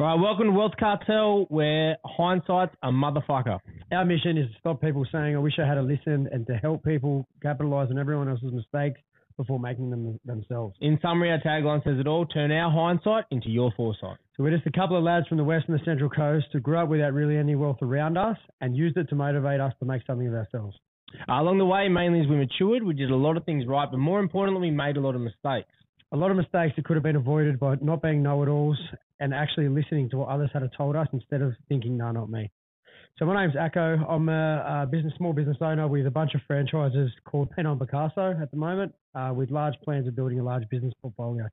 Right, welcome to Wealth Cartel, where hindsight's a motherfucker. Our mission is to stop people saying, I wish I had a listen, and to help people capitalize on everyone else's mistakes before making them themselves. In summary, our tagline says it all turn our hindsight into your foresight. So we're just a couple of lads from the west and the central coast who grew up without really any wealth around us and used it to motivate us to make something of ourselves. Uh, along the way, mainly as we matured, we did a lot of things right, but more importantly, we made a lot of mistakes. A lot of mistakes that could have been avoided by not being know-it-alls and actually listening to what others had told us instead of thinking, no, not me. So my name's Acco. I'm a, a business, small business owner with a bunch of franchises called Pinot and Picasso at the moment, uh, with large plans of building a large business portfolio.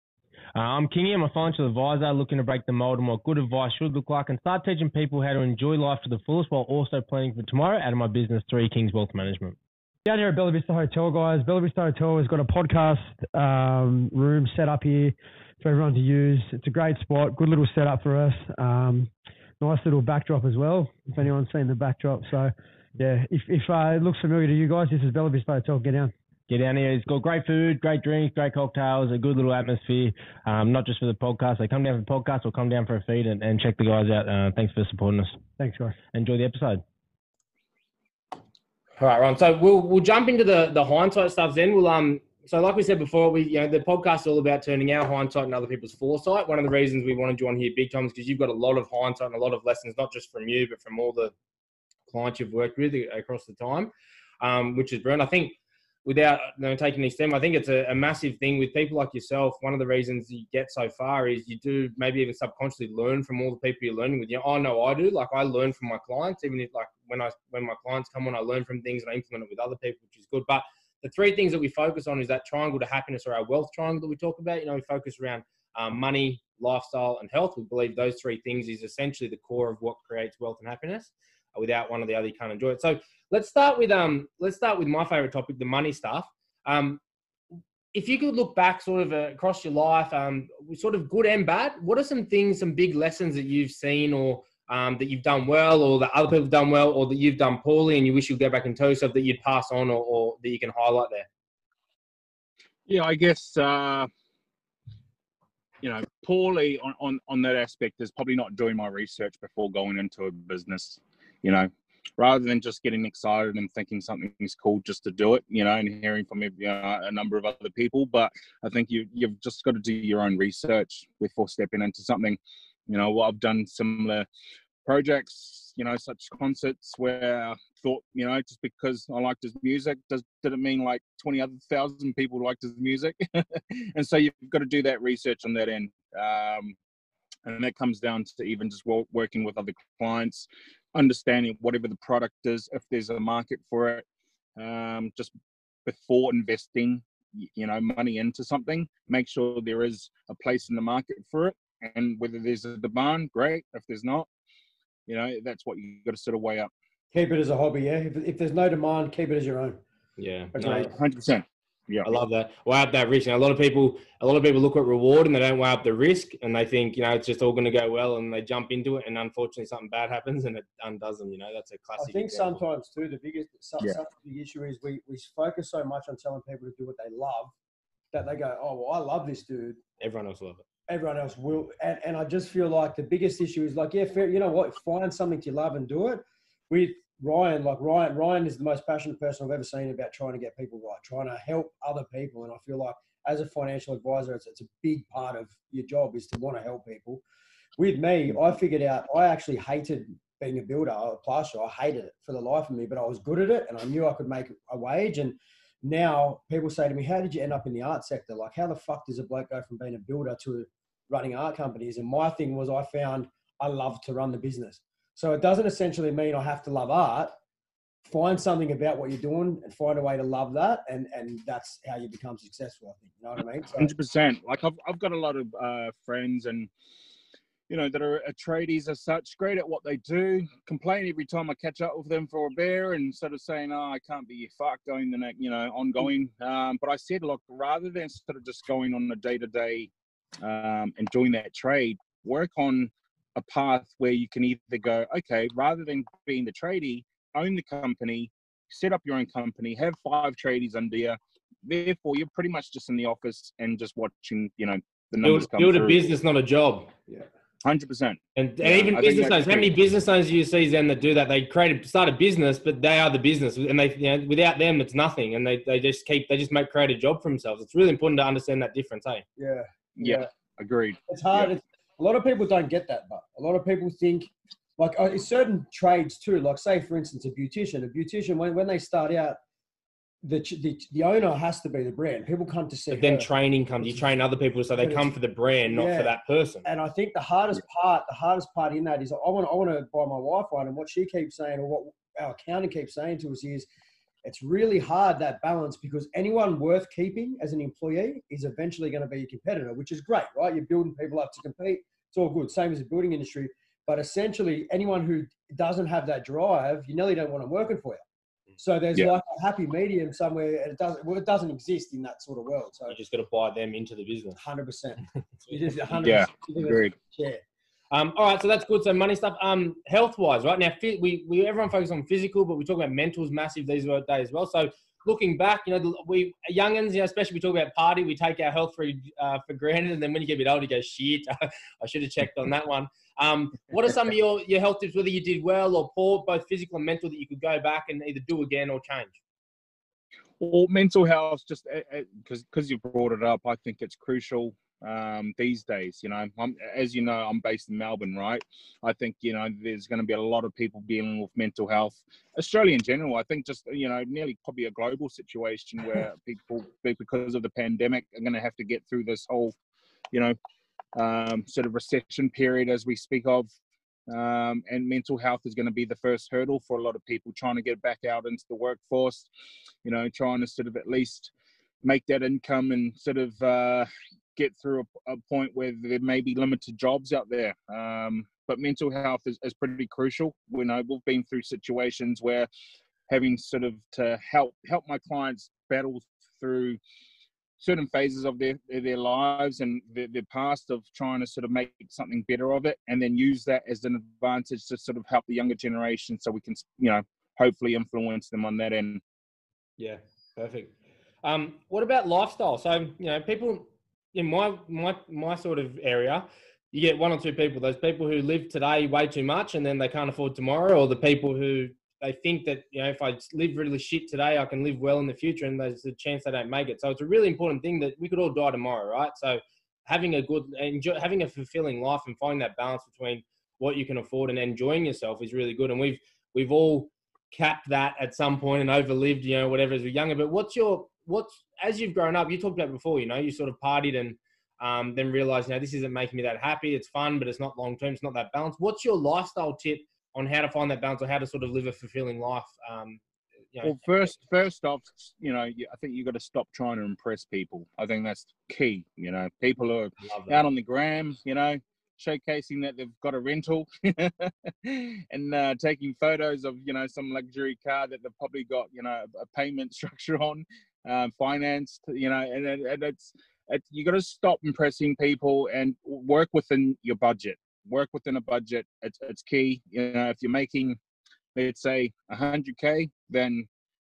Uh, I'm Kingy. I'm a financial advisor looking to break the mold on what good advice should look like and start teaching people how to enjoy life to the fullest while also planning for tomorrow out of my business, Three Kings Wealth Management. Down here at Bella Vista Hotel, guys. Bella Vista Hotel has got a podcast um, room set up here for everyone to use. It's a great spot, good little setup for us. Um, nice little backdrop as well. If anyone's seen the backdrop, so yeah, if if uh, it looks familiar to you guys, this is Bella Vista Hotel. Get down. Get down here. It's got great food, great drinks, great cocktails, a good little atmosphere. Um, not just for the podcast. They come down for the podcast or come down for a feed and, and check the guys out. Uh, thanks for supporting us. Thanks, guys. Enjoy the episode. All right, Ron. So we'll we'll jump into the the hindsight stuff. Then we'll um so like we said before, we you know the podcast is all about turning our hindsight and other people's foresight. One of the reasons we wanted you on here big time is because you've got a lot of hindsight and a lot of lessons, not just from you, but from all the clients you've worked with across the time, um, which is brilliant. I think without you know, taking any stem, I think it's a, a, massive thing with people like yourself. One of the reasons you get so far is you do maybe even subconsciously learn from all the people you're learning with. You know, I know I do. Like I learn from my clients, even if like when I when my clients come on, I learn from things and I implement it with other people, which is good. But the three things that we focus on is that triangle to happiness or our wealth triangle that we talk about. You know, we focus around um, money, lifestyle, and health. We believe those three things is essentially the core of what creates wealth and happiness. Uh, without one or the other, you can't enjoy it. So let's start with um, let's start with my favorite topic, the money stuff. Um, if you could look back sort of uh, across your life, um, sort of good and bad, what are some things, some big lessons that you've seen or um, that you've done well or that other people have done well or that you've done poorly and you wish you'd go back and tell yourself that you'd pass on or, or that you can highlight there? Yeah, I guess, uh, you know, poorly on, on, on that aspect is probably not doing my research before going into a business, you know, rather than just getting excited and thinking something is cool just to do it, you know, and hearing from you know, a number of other people. But I think you, you've just got to do your own research before stepping into something you know, I've done similar projects, you know, such concerts where I thought, you know, just because I liked his music, does did it mean like twenty other thousand people liked his music? and so you've got to do that research on that end. Um, and that comes down to even just working with other clients, understanding whatever the product is, if there's a market for it, um, just before investing, you know, money into something, make sure there is a place in the market for it and whether there's a demand, great. If there's not, you know, that's what you've got to sort of weigh up. Keep it as a hobby, yeah. If, if there's no demand, keep it as your own. Yeah, hundred percent. Yeah, I love that. Weigh up that risk. a lot of people, a lot of people look at reward and they don't weigh up the risk, and they think you know it's just all going to go well, and they jump into it, and unfortunately something bad happens and it undoes them. You know, that's a classic. I think example. sometimes too the biggest, such, yeah. such a big issue is we we focus so much on telling people to do what they love that they go, oh well, I love this dude. Everyone else love it everyone else will. And, and I just feel like the biggest issue is like, yeah, fair, you know what? Find something you love and do it. With Ryan, like Ryan, Ryan is the most passionate person I've ever seen about trying to get people right, trying to help other people. And I feel like as a financial advisor, it's, it's a big part of your job is to want to help people. With me, I figured out I actually hated being a builder, a plasterer. I hated it for the life of me, but I was good at it and I knew I could make a wage. And now people say to me, How did you end up in the art sector? Like, how the fuck does a bloke go from being a builder to running art companies. And my thing was I found I love to run the business. So it doesn't essentially mean I have to love art. Find something about what you're doing and find a way to love that, and and that's how you become successful. I think you know what I mean. 100%. Like I've I've got a lot of uh, friends and you know that are, tradies as such, great at what they do. Complain every time I catch up with them for a beer and sort of saying, "Oh, I can't be fucked going the next, you know, ongoing." Um, but I said, look, rather than sort of just going on a day to day um, and doing that trade, work on a path where you can either go, okay, rather than being the tradie, own the company, set up your own company, have five tradies under you. Therefore, you're pretty much just in the office and just watching, you know, the numbers build, build a business, not a job. Yeah. Hundred percent. And, and Yeah, even I business owners, how many business owners do you see Zen that do that? They create a, start a business, but they are the business, and they you know without them it's nothing, and they, they just keep they just make create a job for themselves. It's really important to understand that difference, hey. Yeah. Yeah, agreed. It's hard. It's, a lot of people don't get that, but a lot of people think, like, uh, certain trades too. Like, say, for instance, a beautician. A beautician, when, when they start out, the, the the owner has to be the brand. People come to see. But then her. training comes, you train other people, so they come for the brand, not yeah. for that person. and I think the hardest part, the hardest part in that is, I want I want to buy my wife one, and what she keeps saying, or what our accountant keeps saying to us is, it's really hard that balance because anyone worth keeping as an employee is eventually going to be a competitor, which is great, right? You're building people up to compete. It's all good. Same as the building industry. But essentially, anyone who doesn't have that drive, you nearly don't want them working for you. So there's Yeah. like a happy medium somewhere, and it doesn't. Well, it doesn't exist in that sort of world. So You just got to buy them into the business. hundred percent. You hundred Yeah. Agreed. Yeah. Um, all right, so that's good. So money stuff. Um, health wise, right now, we we everyone focuses on physical, but we talk about mental is massive these days as well. So looking back, you know, the, we youngins, you know, especially we talk about party, we take our health for uh, for granted, and then when you get a bit older, you go shit. I should have checked on that one. Um, what are some of your your health tips, whether you did well or poor, both physical and mental, that you could go back and either do again or change? Well, mental health, just because because you brought it up, I think it's crucial um, these days. You know, I'm, as you know, I'm based in Melbourne, right? I think you know there's going to be a lot of people dealing with mental health. Australia in general, I think, just you know, nearly probably a global situation where people, because of the pandemic, are going to have to get through this whole, you know, um, sort of recession period as we speak of. Um, and mental health is going to be the first hurdle for a lot of people trying to get back out into the workforce. You know, trying to sort of at least make that income and sort of uh, get through a, a, point where there may be limited jobs out there. Um, but mental health is, is pretty crucial. We know we've been through situations where having sort of to help help my clients battle through certain phases of their their lives and their, their past of trying to sort of make something better of it and then use that as an advantage to sort of help the younger generation so we can you know hopefully influence them on that end. Yeah perfect. Um what about lifestyle? So you know people in my my my sort of area you get one or two people those people who live today way too much and then they can't afford tomorrow or the people who they think that you know if I live really shit today, I can live well in the future, and there's a chance they don't make it. So it's a really important thing that we could all die tomorrow, right? So having a good, enjoy, having a fulfilling life, and finding that balance between what you can afford and enjoying yourself is really good. And we've we've all capped that at some point and overlived, you know, whatever as we're younger. But what's your what's as you've grown up? You talked about before, you know, you sort of partied and um, then realized, you know, this isn't making me that happy. It's fun, but it's not long term. It's not that balance. What's your lifestyle tip? On how to find that balance or how to sort of live a fulfilling life. Um, you know. Well, first, first off, you know, I think you've got to stop trying to impress people. I think that's key. You know, people are out on the gram, you know, showcasing that they've got a rental and uh, taking photos of, you know, some luxury car that they've probably got, you know, a payment structure on, um, financed, you know, and, and it's, it, you got to stop impressing people and work within your budget work within a budget. It's, it's key. You know, if you're making, let's say, 100k, then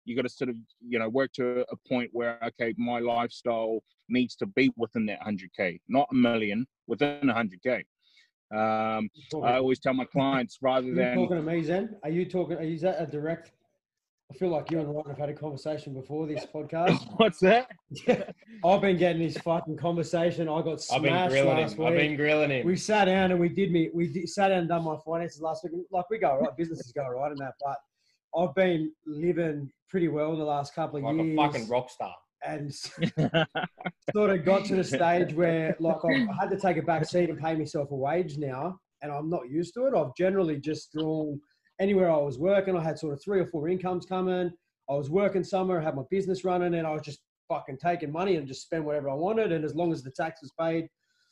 you got to sort of, you know, work to a point where okay, my lifestyle needs to be within that 100k, not a million, within 100k. Um, I always tell my clients rather Are than you talking to me, Zen? Are you talking? You that a direct? I feel like you and Ryan have had a conversation before this podcast. what's that? I've been getting this fucking conversation. I got I've been smashed grilling last him. week. I've been grilling him. we sat down and we did me. We did, sat down and done my finances last week. Like we go right, businesses go right in that. But I've been living pretty well in the last couple of like years. Like a fucking rock star. and sort of got to the stage where like I had to take a back seat and pay myself a wage now, and I'm not used to it. I've generally just drawn anywhere I was working. I had sort of three or four incomes coming. I was working somewhere, had my business running, and I was just fucking taking money and just spend whatever I wanted. And as long as the tax was paid,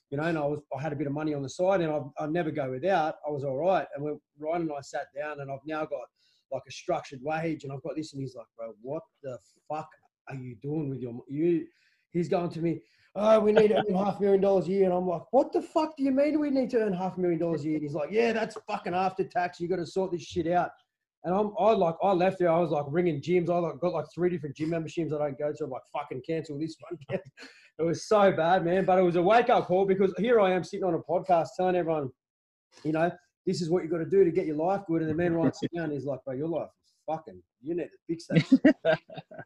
you know, and I was I had a bit of money on the side, and I I never go without. I was all right. And when Ryan and I sat down, and I've now got like a structured wage, and I've got this, and he's like, bro, what the fuck are you doing with your you? He's going to me. Oh, we need to earn half a million dollars a year, and I'm like, what the fuck do you mean we need to earn half a million dollars a year? And he's like, yeah, that's fucking after tax. You got to sort this shit out. And I'm, I like, I left there. I was like ringing gyms. I like got like three different gym memberships I don't go to. I'm like, fucking cancel this one. it was so bad, man. But it was a wake up call because here I am sitting on a podcast telling everyone you know, this is what you got to do to get your life good. And the man writes it down. He's like, bro, your life fucking. You need to fix that.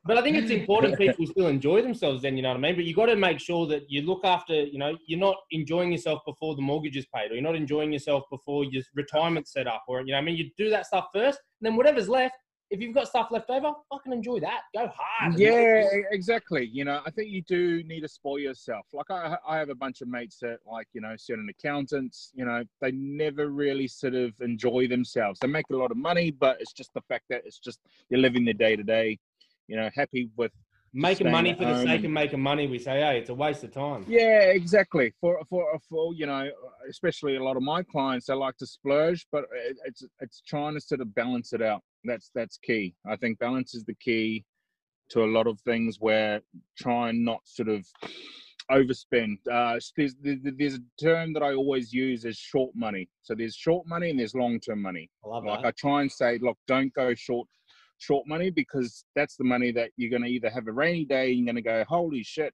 But I think it's important people still enjoy themselves. Then you know what I mean. But you got to make sure that you look after. You know, you're not enjoying yourself before the mortgage is paid, or you're not enjoying yourself before your retirement set up, or you know, I mean, you do that stuff first, and then whatever's left. If you've got stuff left over, fucking enjoy that. Go hard. Yeah, exactly. You know, I think you do need to spoil yourself. Like I, I have a bunch of mates that, like, you know, certain accountants. You know, they never really sort of enjoy themselves. They make a lot of money, but it's just the fact that it's just you're living the day to day. You know, happy with Making money at for the sake of making money, we say, hey, it's a waste of time. Yeah, exactly. For for for you know, especially a lot of my clients, they like to splurge, but it, it's it's trying to sort of balance it out. That's that's key. I think balance is the key to a lot of things. Where try and not sort of overspend. Uh, there's there's a term that I always use is short money. So there's short money and there's long term money. I love Like that. I try and say, look, don't go short short money because that's the money that you're going to either have a rainy day and you're going to go, holy shit,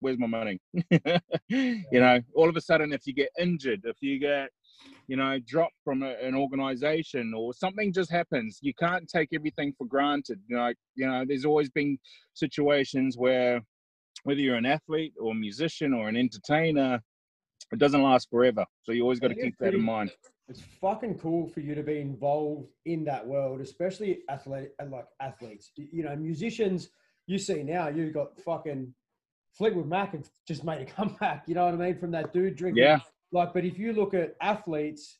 where's my money? you know, all of a sudden, if you get injured, if you get, you know, drop from a, an organization or something just happens, you can't take everything for granted. You know, you know, there's always been situations where whether you're an athlete or a musician or an entertainer, it doesn't last forever. So you always got to keep that in mind. it's fucking cool for you to be involved in that world, especially athlete and like athletes. You know, musicians. You see now, you've got fucking Fleetwood Mac have just made a comeback. You know what I mean? From that dude drinking. Yeah. Like, but if you look at athletes,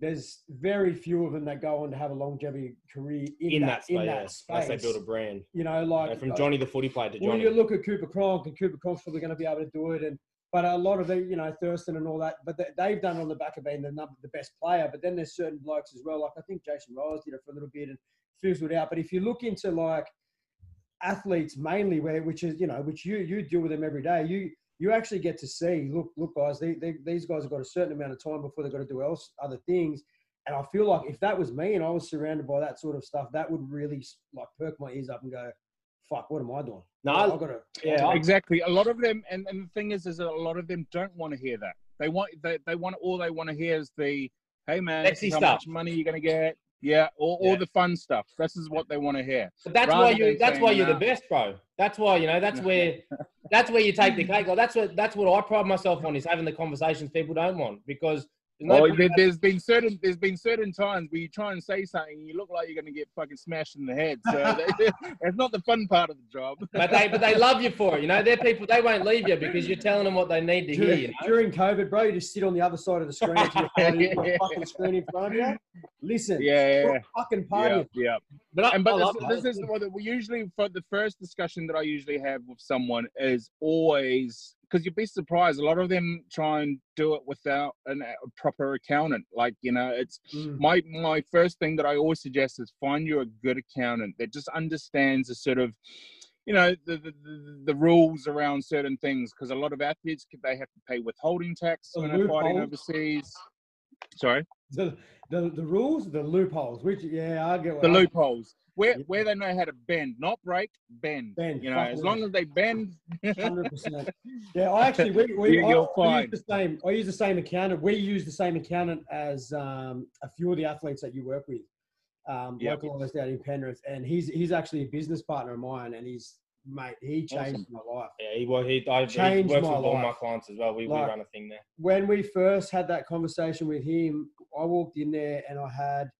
there's very few of them that go on to have a longevity career in, In, that, that, in space, that yeah. space. Unless they build a brand. you know, You like know, from like- Johnny the footy player to well, Johnny. you look at Cooper Cronk, and Cooper Cronk's probably going to be able to do it, and but a lot of the, you know, Thurston and all that, but they, they've done on the back of being the number, the best player. But then there's certain blokes as well. Like I think Jason Rose did it for a little bit and fizzled out. But if you look into like athletes mainly, where which is you know, which you you deal with them every day, you you actually get to see. Look, look, guys, they, they, these guys have got a certain amount of time before they've got to do else other things. And I feel like if that was me and I was surrounded by that sort of stuff, that would really like perk my ears up and go, "Fuck, what am I doing?" No, I've got to. yeah, exactly a lot of them and, and the thing is is that a lot of them don't want to hear that they want they, they want all they want to hear is the hey man this is how stuff. much money you're gonna get yeah all, Yeah. all the fun stuff this is what they want to hear But that's Rather why you. That's why you're the best, bro. That's why you know. That's where. That's where you take the cake. Like that's what. That's what I pride myself on is having the conversations people don't want because. There's no well, point there, there's been certain there's been certain times where you try and say something and you look like you're gonna get fucking smashed in the head so that's not the fun part of the job but they but they love you for it. You know, they're people. They won't leave you because you're telling them what they need to hear. During, You know. during COVID, bro, you just sit on the other side of the screen to your phone, you've got a fucking screen in front of you. Listen, yeah yeah, yeah. fucking party. yeah, yeah. But I, and but this, this is what we usually for the first discussion that I usually have with someone is always because you'd be surprised. A lot of them try and do it without an, a proper accountant. Like you know, it's Mm. my my first thing that I always suggest is find you a good accountant that just understands the sort of you know the the, the, the rules around certain things because a lot of athletes they have to pay withholding tax when they're fighting overseas. Sorry, The, the the rules, the loopholes. Which yeah, I get what the I- loopholes where Yeah. where they know how to bend, not break, bend. Bend, You know, as long as they bend. Hundred percent. Yeah, I actually we, we You- I, you're I fine. use the same. I use the same accountant. We use the same accountant as um, a few of the athletes that you work with, um, Yep. localized out in Penrith, and he's he's actually a business partner of mine, and he's mate. He changed my life. Yeah, he, well, he, I, changed he works my with all my clients as well. We, we run a thing there. when we first had that conversation with him, I walked in there and I had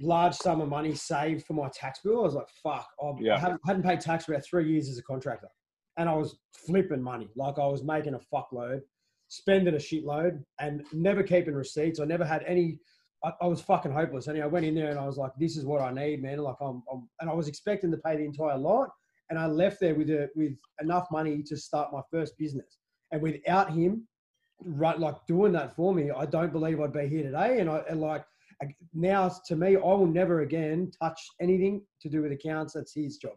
large sum of money saved for my tax bill. I was like, fuck, I, Yeah. I haven't, hadn't paid tax for about three years as a contractor. And I was flipping money. Like I was making a fuckload, spending a shitload and never keeping receipts. I never had any, I, I was fucking hopeless. And I went in there and I was like, this is what I need, man. Like I'm, I'm and I was expecting to pay the entire lot. And I left there with a, with enough money to start my first business. And without him, right, like doing that for me, I don't believe I'd be here today. And I and like now to me, I will never again touch anything to do with accounts. That's his job.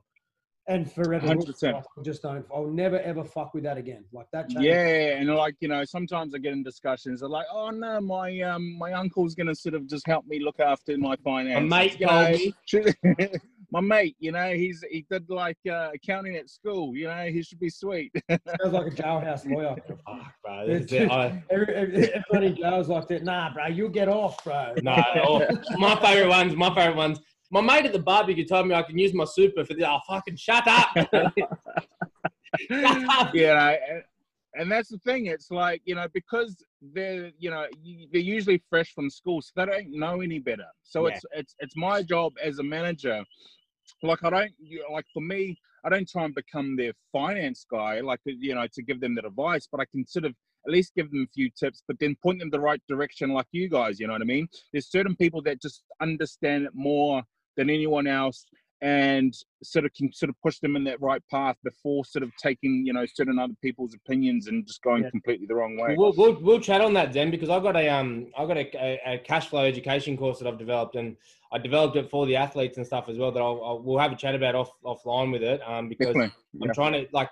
And forever, 100%. I just don't. I'll never ever fuck with that again. Like that. changed. Yeah, and like you know, sometimes I get in discussions. They're like, "Oh no, my um, my uncle's gonna sort of just help me look after my finances." mate You told know, me. should- my mate, you know, he's he did like uh, accounting at school. You know, he should be sweet. Sounds like a jailhouse lawyer. Fuck, bro. this is it. I- Every, every, everybody in jail's like that. Nah, bro, you'll get off, bro. No, my favorite ones. My favorite ones. My mate at the barbecue told me I can use my super for this. Oh, fucking shut up! shut up! you know, and, and that's the thing. It's like you know because they're you know they're usually fresh from school, so they don't know any better. So Yeah. it's it's it's my job as a manager. Like I don't you like for me, I don't try and become their finance guy, like uh, you know, to give them that advice, but I can sort of at least give them a few tips, but then point them the right direction, like you guys. You know what I mean? There's certain people that just understand it more than anyone else, and sort of can sort of push them in that right path before sort of taking you know certain other people's opinions and just going Yeah. completely the wrong way. We'll, we'll, we'll chat on that, then because I've got a um I've got a, a, cash flow education course that I've developed, and I developed it for the athletes and stuff as well. That I'll, I'll we'll have a chat about off offline with it, um because Definitely. I'm Yeah. trying to like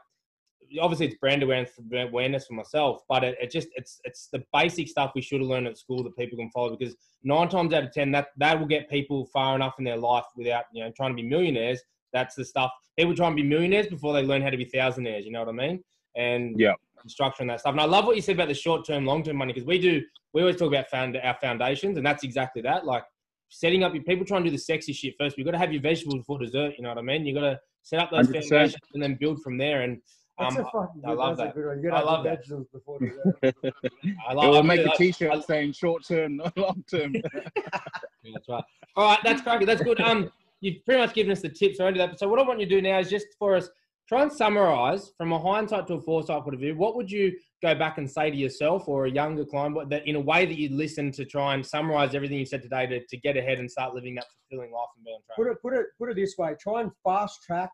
obviously it's brand awareness awareness for myself, but it, it just it's it's the basic stuff we should have learned at school that people can follow because nine times out of ten that that will get people far enough in their life without you know trying to be millionaires. That's the stuff people try and be millionaires before they learn how to be thousandaires. You know what I mean? And Yeah. structure and that stuff. And I love what you said about the short term, long term money because we do we always talk about found our foundations, and that's exactly that. Like setting up your people try and do the sexy shit first. You've got to have your vegetables before dessert. You know what I mean? You got to set up those 100%. foundations and then build from there. And That's um, a fucking I good, love that's that. a good one. I love have the that. vegetables before dessert. I It love. will make really a like- t-shirt I- saying short term, not long term. Yeah, that's right. All right, that's cracking. That's good. Um, you've pretty much given us the tips already. That so what I want you to do now is just for us try and summarize from a hindsight to a foresight point of view. What would you go back and say to yourself or a younger client, that in a way that you'd listen to try and summarize everything you said today to, to get ahead and start living that fulfilling life and be on track. put it put it put it this way try and fast track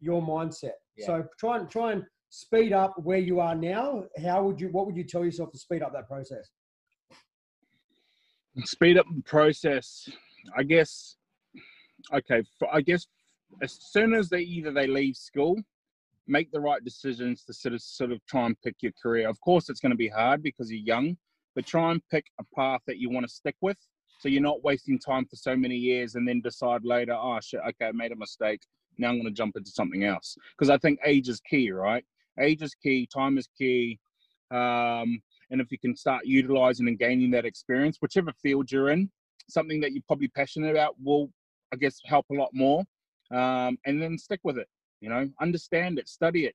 your mindset Yeah. so try and try and speed up where you are now how would you what would you tell yourself to speed up that process Speed up the process. I guess. Okay, I guess as soon as they either they leave school, make the right decisions to sort of sort of try and pick your career. Of course, it's going to be hard because you're young, but try and pick a path that you want to stick with. So you're not wasting time for so many years and then decide later, oh shit, okay, I made a mistake. Now I'm going to jump into something else. Because I think age is key, right? Age is key, time is key. Um, and if you can start utilizing and gaining that experience, whichever field you're in, something that you're probably passionate about will, I guess, help a lot more. Um, and then stick with it, you know, understand it, study it,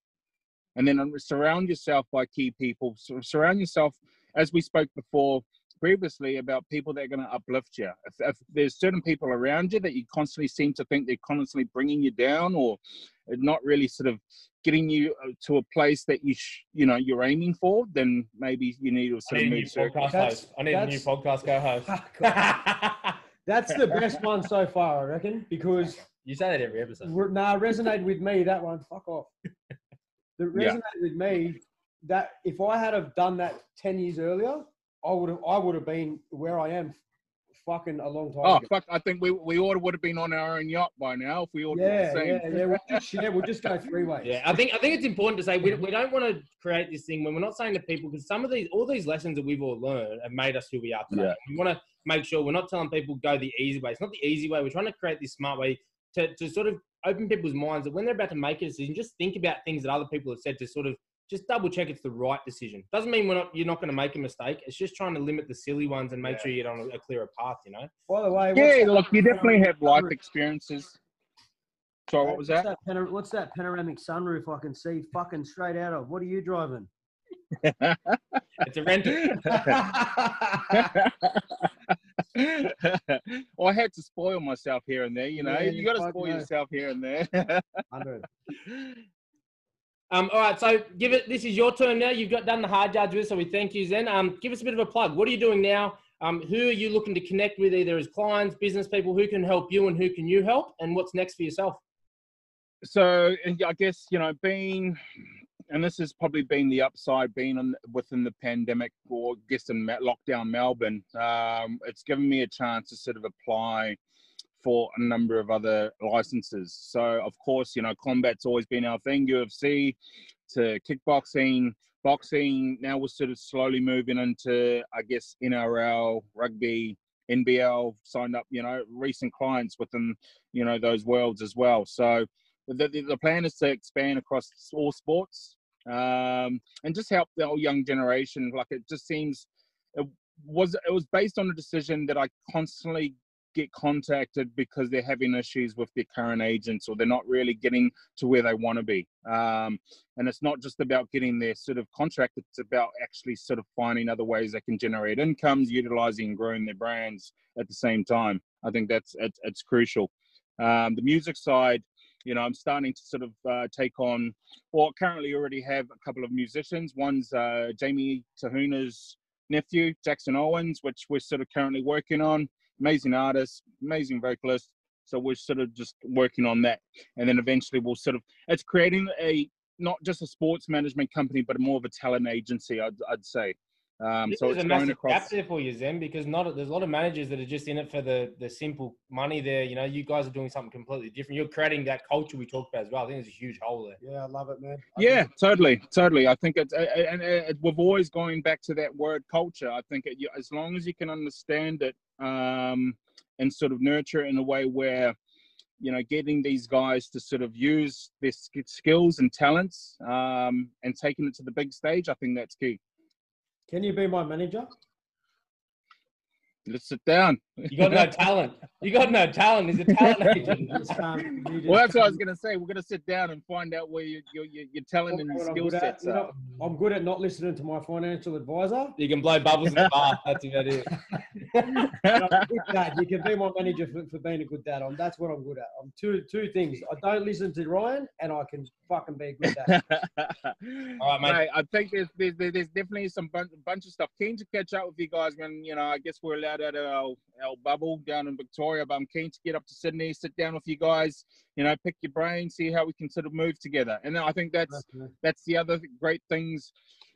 and then surround yourself by key people. Surround yourself, as we spoke before previously, about people that are going to uplift you. If, if there's certain people around you that you constantly seem to think they're constantly bringing you down or not really sort of getting you uh, to a place that you sh- you know you're aiming for, then maybe you need to I sort need of a new move circles. podcast That's- host. I need a new that's- podcast co-host. that's the best one so far i reckon because you say that every episode. re- nah resonated with me that one fuck off that Yeah. resonated with me that if i had have done that 10 years earlier i would have i would have been where i am fucking a long time Oh ago. fuck! I think we we all would have been on our own yacht by now if we all did yeah, the same. yeah, yeah. We'll just share. We'll just go three ways. Yeah, I think I think it's important to say we, we don't want to create this thing when we're not saying to people because some of these all these lessons that we've all learned have made us who we are today. Yeah. We want to make sure we're not telling people go the easy way. It's not the easy way. We're trying to create this smart way to, to sort of open people's minds that when they're about to make a decision, just think about things that other people have said to sort of just double check it's the right decision. Doesn't mean we're not you're not going to make a mistake. It's just trying to limit the silly ones and make Yeah. sure you get on a, a clearer path. You know. By the way, Yeah, look, you definitely have life experiences. Sorry, what was What's that? panor- what's that panoramic sunroof I can see fucking straight out of? What are you driving? It's a rental. well, I had to spoil myself here and there. You know, Yeah, you got to spoil no. yourself here and there. 100. Um, all right, so give it. This is your turn now. You've got done the hard yards with, so we thank you, Zen. Um, give us a bit of a plug. What are you doing now? Um, who are you looking to connect with, either as clients, business people? Who can help you, and who can you help? And what's next for yourself? so I guess you know being and this has probably been the upside being on, within the pandemic or I guess in lockdown Melbourne um, it's given me a chance to sort of apply for a number of other licenses so of course you know combat's always been our thing UFC to kickboxing boxing now we're sort of slowly moving into I guess NRL rugby NBL, signed up, you know, recent clients within, you know, those worlds as well. So the, the, plan is to expand across all sports um, and just help the whole young generation. Like it just seems it was it was based on a decision that I constantly get contacted because they're having issues with their current agents or they're not really getting to where they want to be. Um, and it's not just about getting their sort of contract, it's about actually sort of finding other ways they can generate incomes, utilizing and growing their brands at the same time. I think that's it's, it's crucial. Um, the music side, you know, I'm starting to sort of uh, take on, or currently already have a couple of musicians. One's uh, Jamie Tahuna's nephew, Jackson Owens, which we're sort of currently working on amazing artist, amazing vocalist. So we're sort of just working on that, and then eventually we'll sort of it's creating a not just a sports management company, but more of a talent agency. I'd, I'd say. Um, so it's a massive across... gap there for you, Zen, because not there's a lot of managers that are just in it for the the simple money. There, you know, you guys are doing something completely different. You're creating that culture we talked about as well. I think there's a huge hole there. Yeah, I love it, man. I yeah, totally, totally. I think it's and it, we've always going back to that word culture. I think it, as long as you can understand it um, and sort of nurture it in a way where you know getting these guys to sort of use their skills and talents um, and taking it to the big stage, I think that's key. Can you be my manager? Let's sit down. You got no talent. You got no talent. He's a talent agent. well, that's what I was going to say. We're going to sit down and find out where your your, your talent and your skill sets are. Know, I'm good at not listening to my financial advisor. You can blow bubbles in the bar. That's about it. good dad. You can be my manager for, for being a good dad. I'm, that's what I'm good at. I'm two two things. I don't listen to Ryan, and I can fucking be a good dad. All right, mate. mate. I think there's, there's there's definitely some bunch, bunch of stuff. Keen to catch up with you guys when you know. I guess we're allowed out of our, our bubble down in Victoria, but I'm keen to get up to Sydney, sit down with you guys, you know, pick your brain, see how we can sort of move together. And I think that's okay. that's the other great things,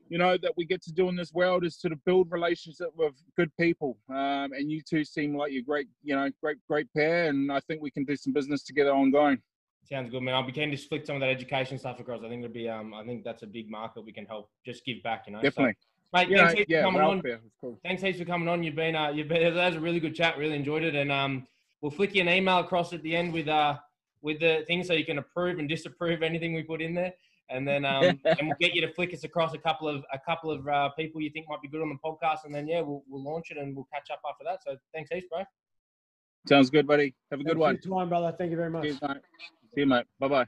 you know, that we get to do in this world is sort of build relationships with good people. Um, and you two seem like you're great, you know, great great pair, and I think we can do some business together ongoing. Sounds good, man. I'll be keen to flick some of that education stuff across. I think it'll be, um, I think that's a big market we can help just give back, you know. Definitely. So, Mate, yeah, thanks heaps yeah, for coming on. Cool. Thanks heaps for coming on. You've been, uh, you've been, that was a really good chat. Really enjoyed it. And um, we'll flick you an email across at the end with, uh, with the things so you can approve and disapprove anything we put in there. And then, um, and we'll get you to flick us across a couple of, a couple of uh, people you think might be good on the podcast. And then, yeah, we'll, we'll launch it and we'll catch up after that. So thanks heaps, bro. Sounds good, buddy. Have a good one. Time, brother. Thank you very much. See you, mate. See you, mate. Bye bye.